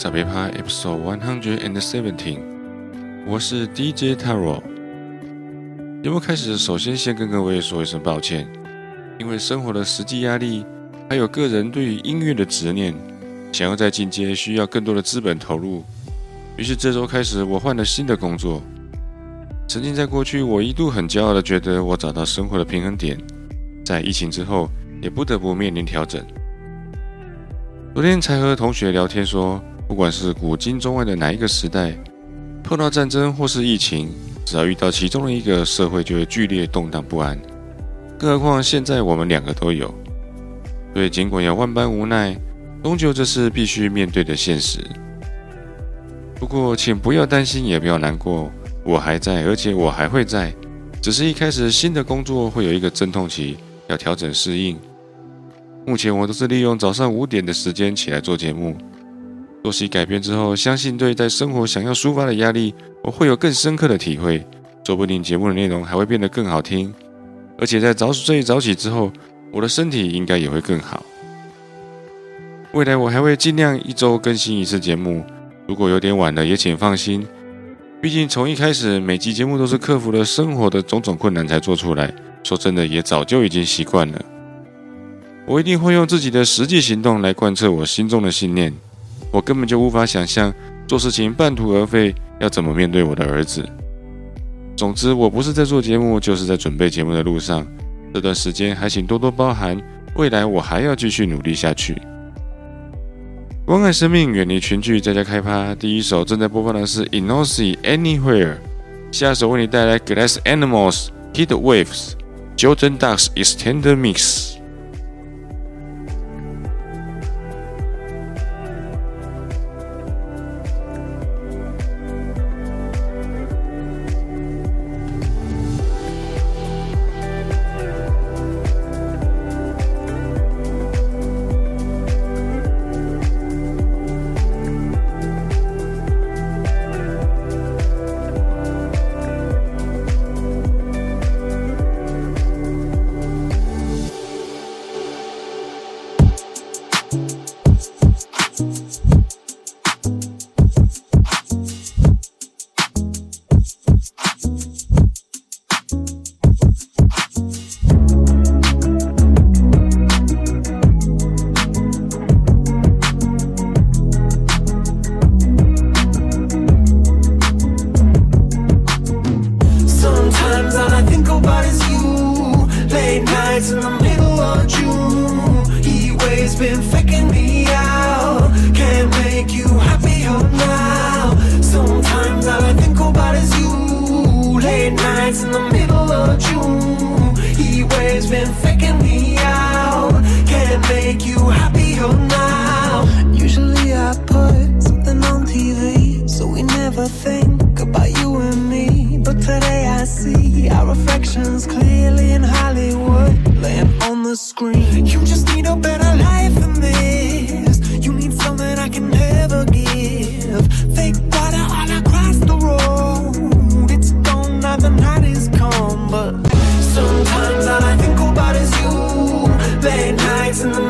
特别趴 Episode One Hundred and Seventeen，我是 DJ Taro。节目开始，首先先跟各位说一声抱歉，因为生活的实际压力，还有个人对于音乐的执念，想要再进阶需要更多的资本投入。于是这周开始，我换了新的工作。曾经在过去，我一度很骄傲的觉得我找到生活的平衡点，在疫情之后，也不得不面临调整。昨天才和同学聊天说，不管是古今中外的哪一个时代，碰到战争或是疫情，只要遇到其中的一个，社会就会剧烈动荡不安。更何况现在我们两个都有，所以尽管有万般无奈，终究这是必须面对的现实。不过，请不要担心，也不要难过，我还在，而且我还会在。只是一开始新的工作会有一个阵痛期，要调整适应。目前我都是利用早上五点的时间起来做节目。作息改变之后，相信对待生活想要抒发的压力，我会有更深刻的体会。说不定节目的内容还会变得更好听。而且在早睡早起之后，我的身体应该也会更好。未来我还会尽量一周更新一次节目。如果有点晚了，也请放心。毕竟从一开始，每集节目都是克服了生活的种种困难才做出来。说真的，也早就已经习惯了。我一定会用自己的实际行动来贯彻我心中的信念。我根本就无法想象做事情半途而废，要怎么面对我的儿子。总之，我不是在做节目，就是在准备节目的路上。这段时间还请多多包涵，未来我还要继续努力下去。关爱生命，远离群聚，在家开趴。第一首正在播放的是 Inosi Anywhere，下一首为你带来 Glass Animals Heat Waves Jordan Ducks Extended Mix。See our reflections clearly in Hollywood, laying on the screen. You just need a better life than this. You need something I can never give. Fake water all across the road. It's gone now, the night is come, but sometimes all I think about is you. Late nights in the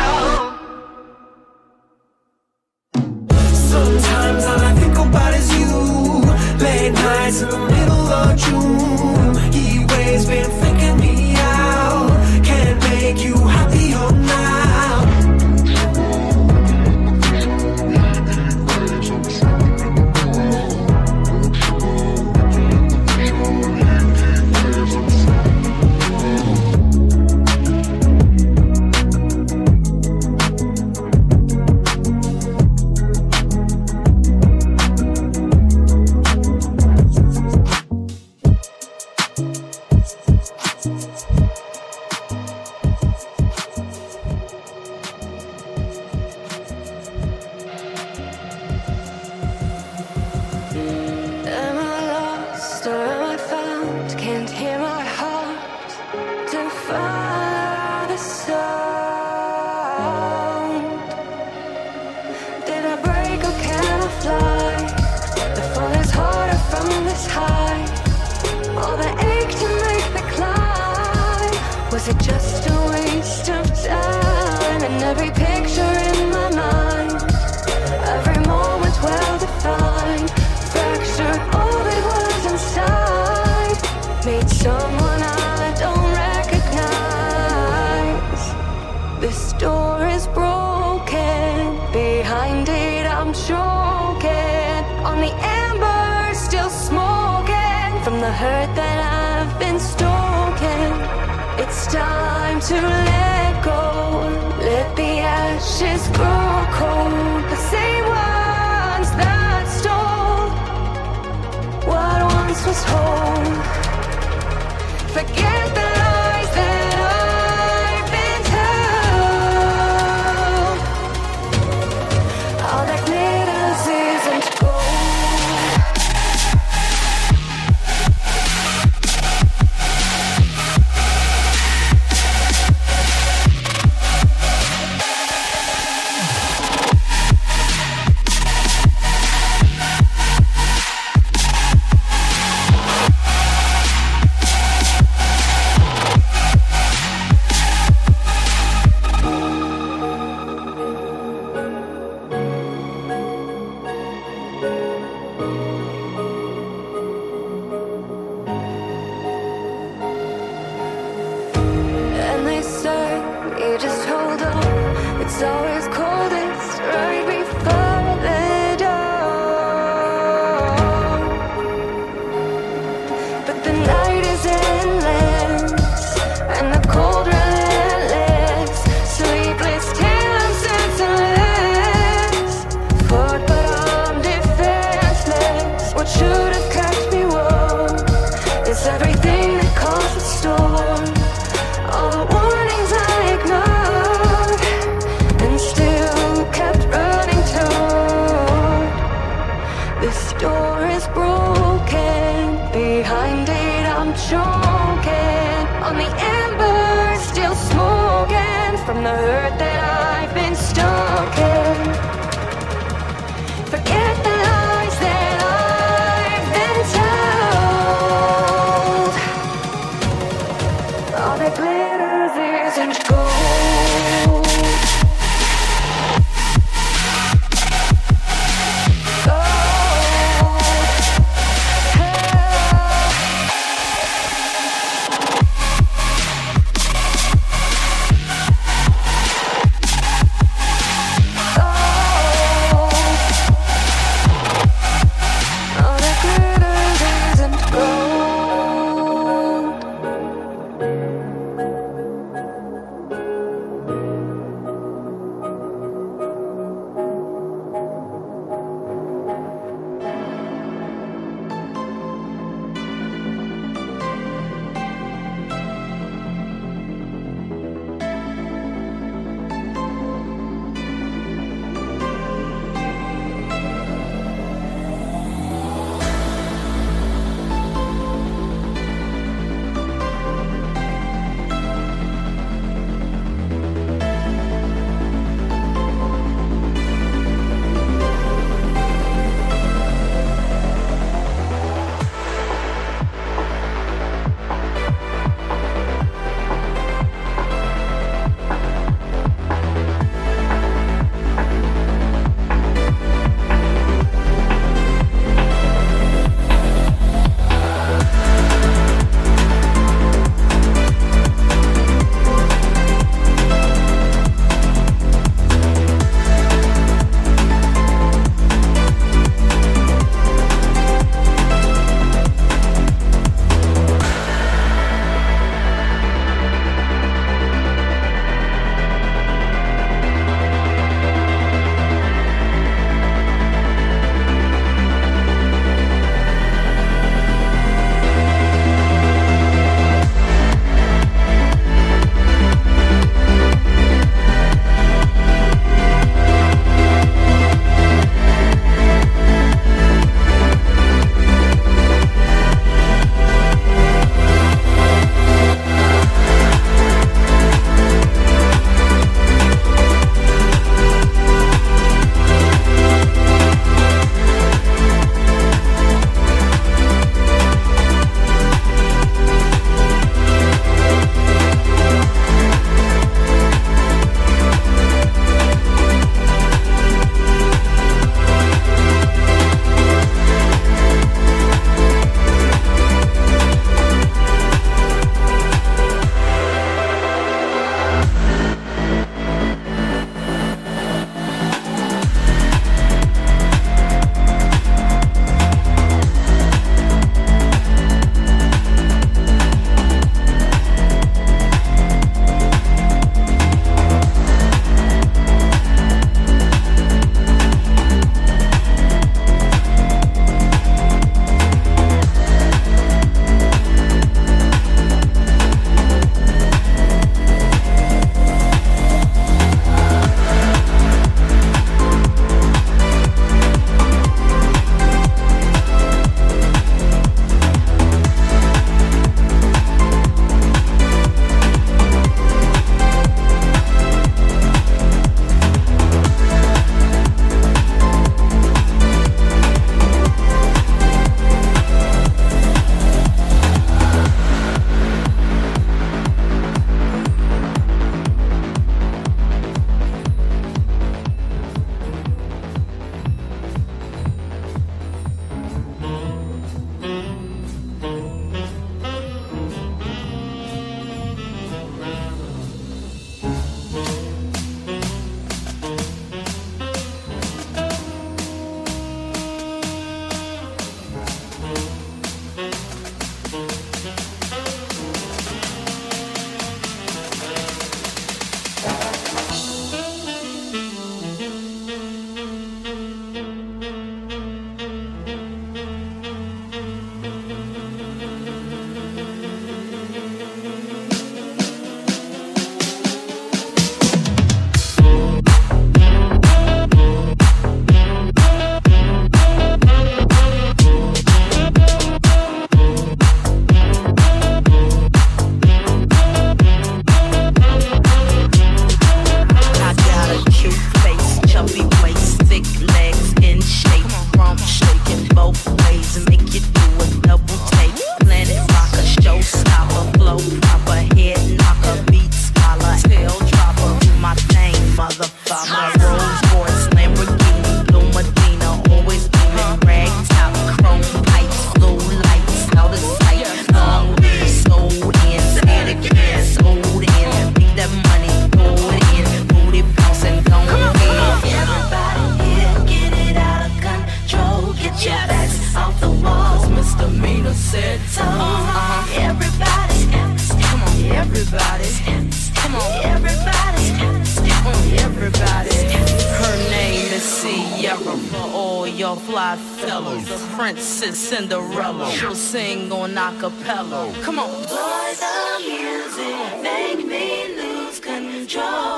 princess Cinderella. She'll sing on a cappella. Come on. Boys, the music make me lose control.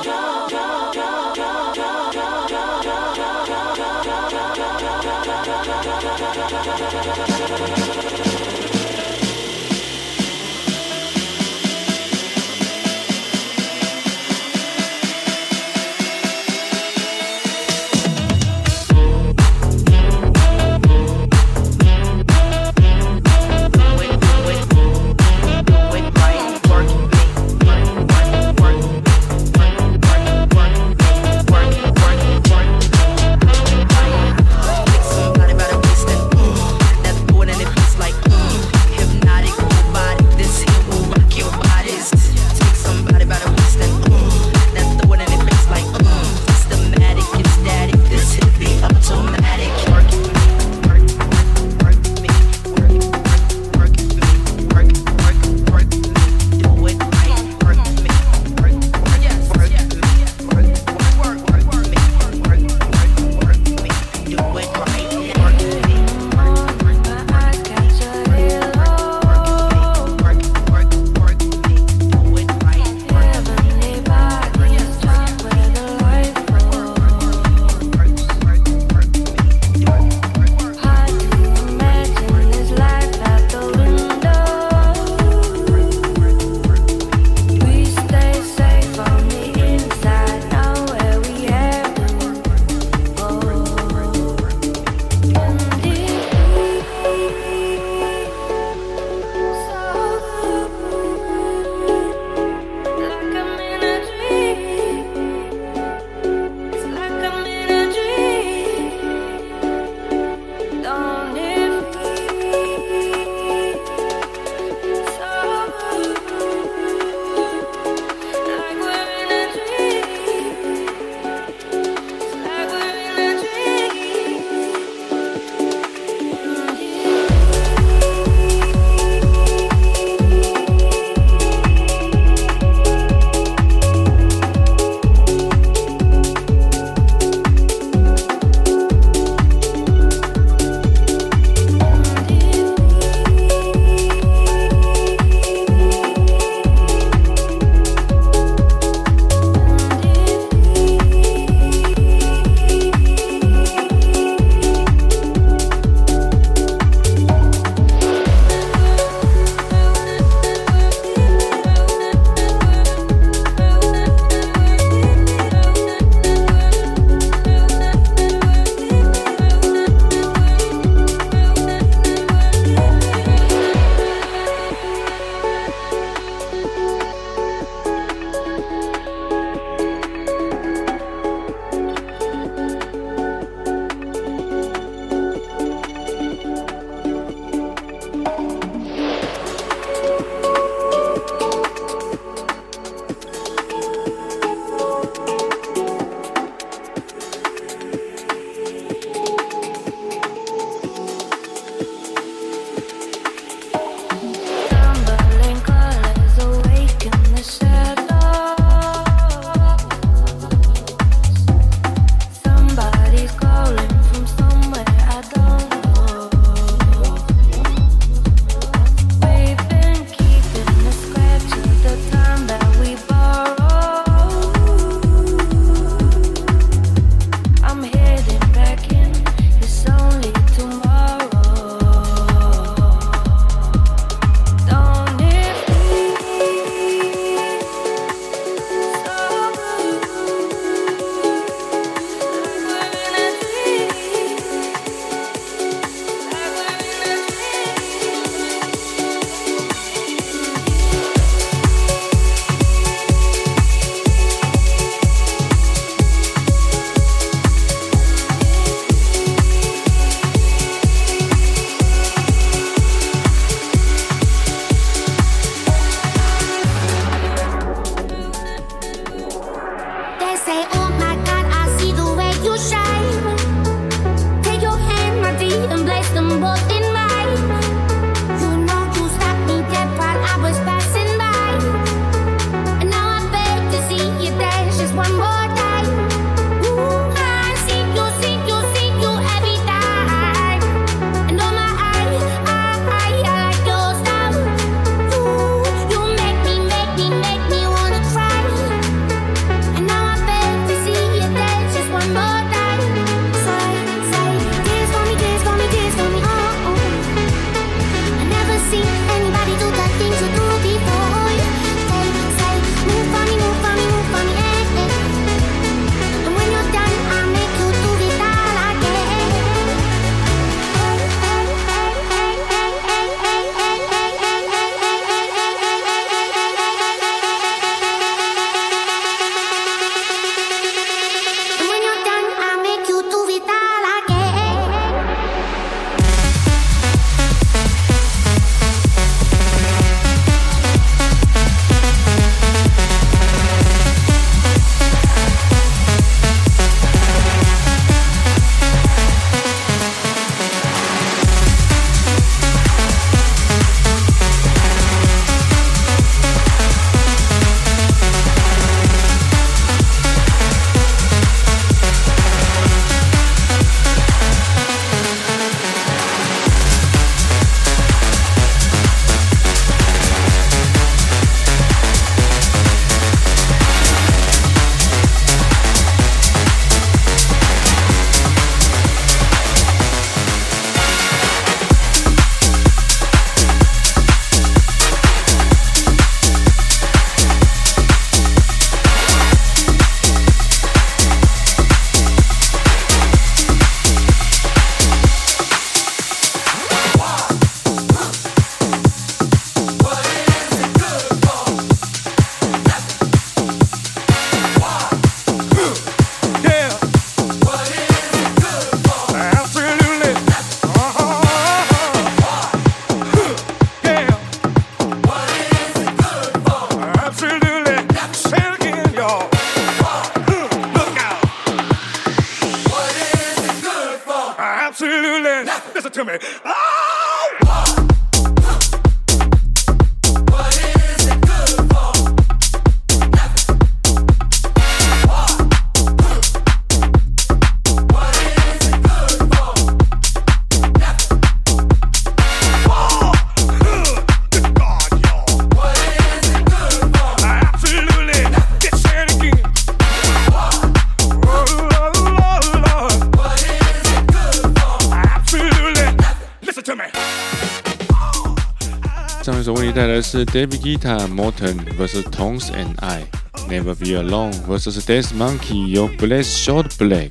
为你带来的是 David Guetta Morton vs Tones and I Never Be Alone vs Dance Monkey 由 Blaze Short Black。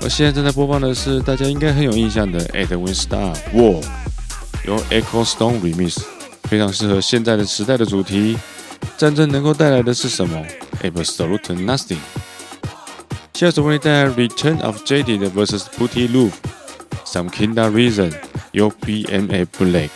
而现在正在播放的是大家应该很有印象的 Edwin Starr War 由 Echo Stone Remix，非常适合现在的时代的主题。战争能够带来的是什么？Absolute Nothing。下首为你带来 Return of Jaded vs Booty Loop Some Kinda Reason 由 BMA Black。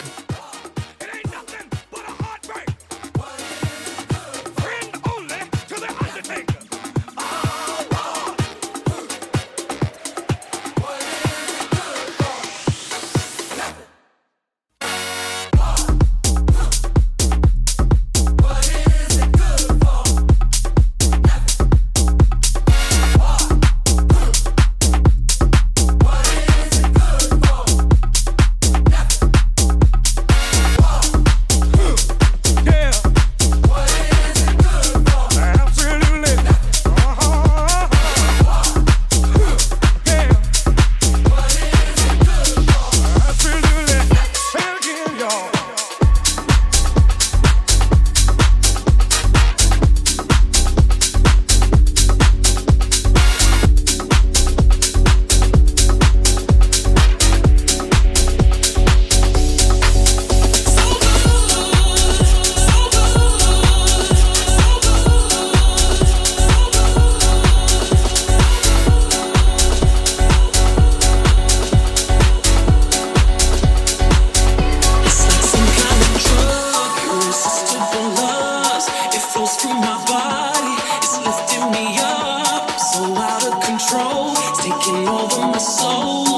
Lifting me up. So out of control, it's taking over my soul.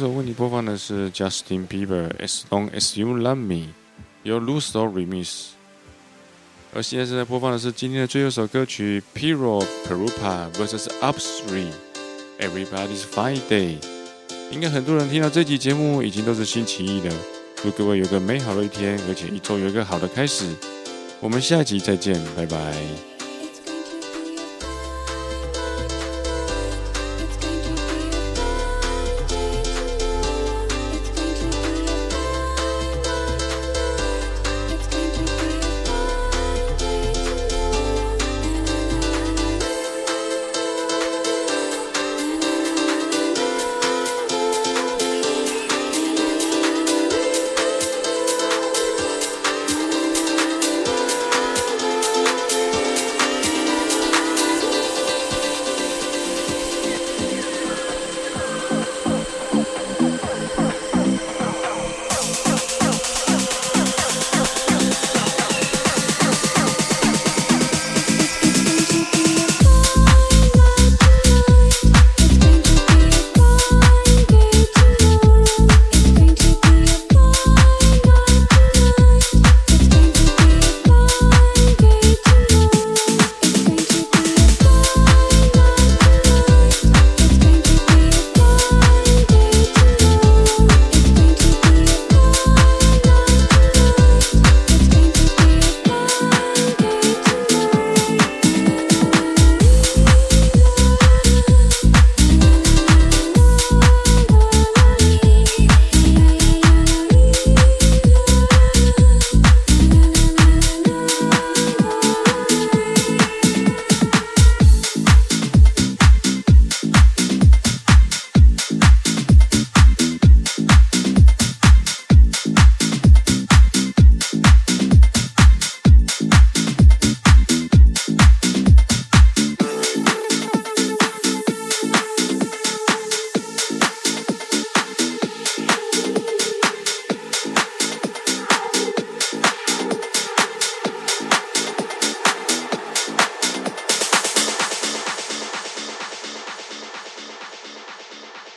首为你播放的是 Justin Bieber《As Long As You Love Me》，Your Lusto Remix。而现在正在播放的是今天的最后一首歌曲 Piro Perupa vs Upstream Everybody's Fine Day。应该很多人听到这期节目已经都是星期一了，祝各位有个美好的一天，而且一周有一个好的开始。我们下集再见，拜拜。